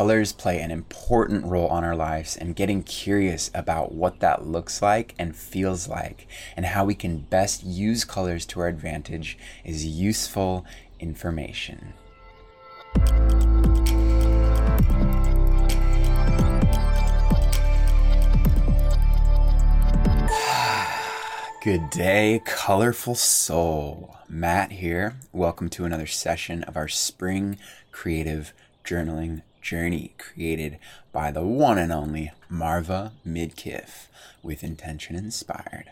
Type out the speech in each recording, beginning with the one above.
colors play an important role on our lives and getting curious about what that looks like and feels like and how we can best use colors to our advantage is useful information. Good day, colorful soul. Matt here. Welcome to another session of our spring creative journaling journey created by the one and only Marva Midkiff with Intention Inspired.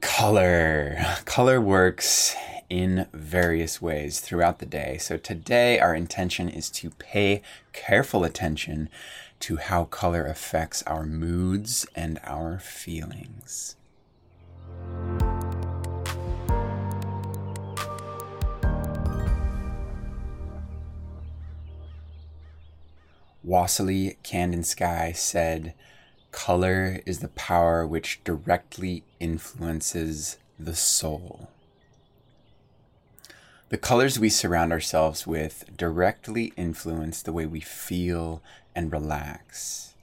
Color. Color works in various ways throughout the day. So today, our intention is to pay careful attention to how color affects our moods and our feelings. Wassily Kandinsky said, Color is the power which directly influences the soul. The colors we surround ourselves with directly influence the way we feel and relax.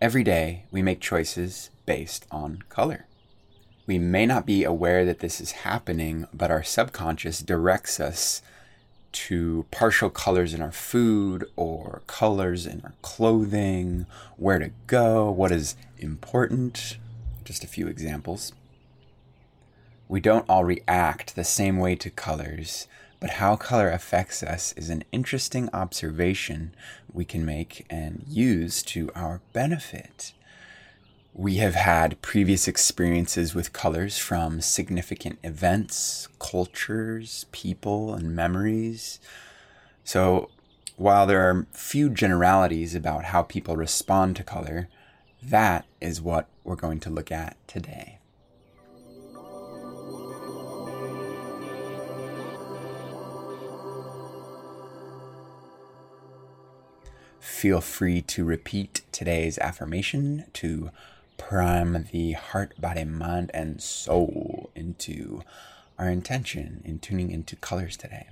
Every day, we make choices based on color. We may not be aware that this is happening, but our subconscious directs us to partial colors in our food or colors in our clothing, where to go, what is important. Just a few examples. We don't all react the same way to colors, but how color affects us is an interesting observation we can make and use to our benefit. We have had previous experiences with colors from significant events, cultures, people, and memories. So, while there are few generalities about how people respond to color, that is what we're going to look at today. Feel free to repeat today's affirmation to prime the heart, body, mind, and soul into our intention in tuning into colors today.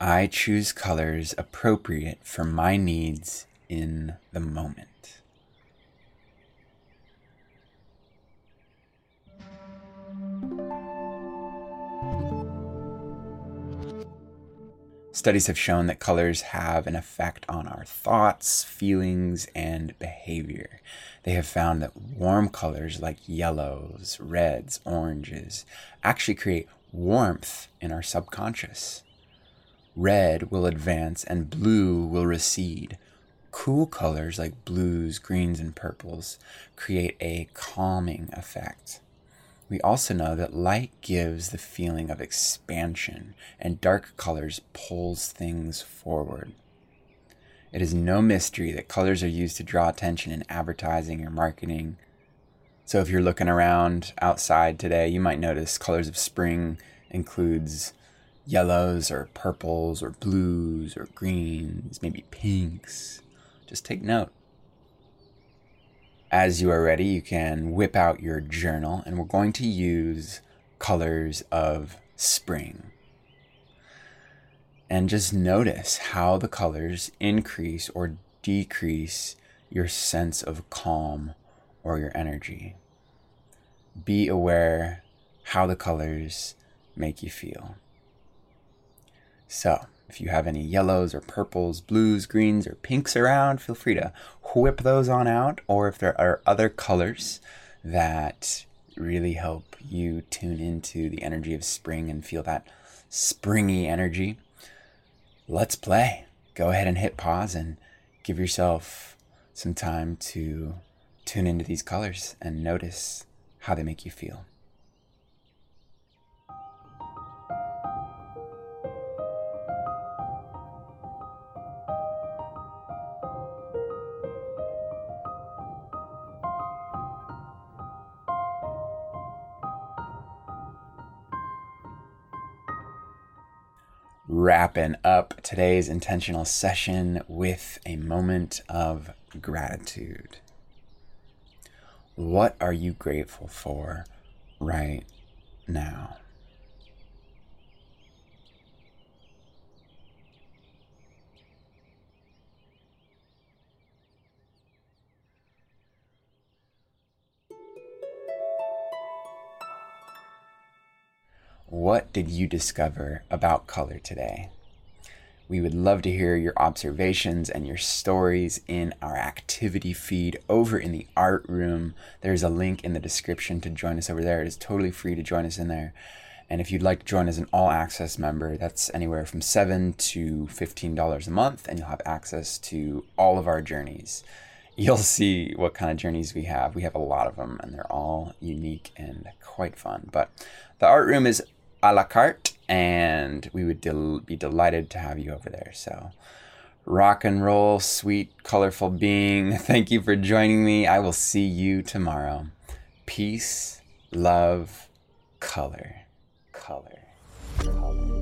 I choose colors appropriate for my needs in the moment. Studies have shown that colors have an effect on our thoughts, feelings, and behavior. They have found that warm colors like yellows, reds, oranges actually create warmth in our subconscious. Red will advance and blue will recede. Cool colors like blues, greens, and purples create a calming effect. We also know that light gives the feeling of expansion and dark colors pulls things forward. It is no mystery that colors are used to draw attention in advertising or marketing. So if you're looking around outside today, you might notice colors of spring includes yellows or purples or blues or greens, maybe pinks. Just take note. As you are ready, you can whip out your journal, and we're going to use colors of spring. And just notice how the colors increase or decrease your sense of calm or your energy. Be aware how the colors make you feel. So, if you have any yellows or purples, blues, greens, or pinks around, feel free to whip those on out. Or if there are other colors that really help you tune into the energy of spring and feel that springy energy, let's play. Go ahead and hit pause and give yourself some time to tune into these colors and notice how they make you feel. Wrapping up today's intentional session with a moment of gratitude. What are you grateful for right now? What did you discover about color today? We would love to hear your observations and your stories in our activity feed over in the art room. There's a link in the description to join us over there. It is totally free to join us in there. And if you'd like to join as an all access member, that's anywhere from 7 to $15 a month, and you'll have access to all of our journeys. You'll see what kind of journeys we have. We have a lot of them, and they're all unique and quite fun. But the art room is a la carte, and we would del- be delighted to have you over there. So, rock and roll, sweet, colorful being, thank you for joining me. I will see you tomorrow. Peace, love, color, color.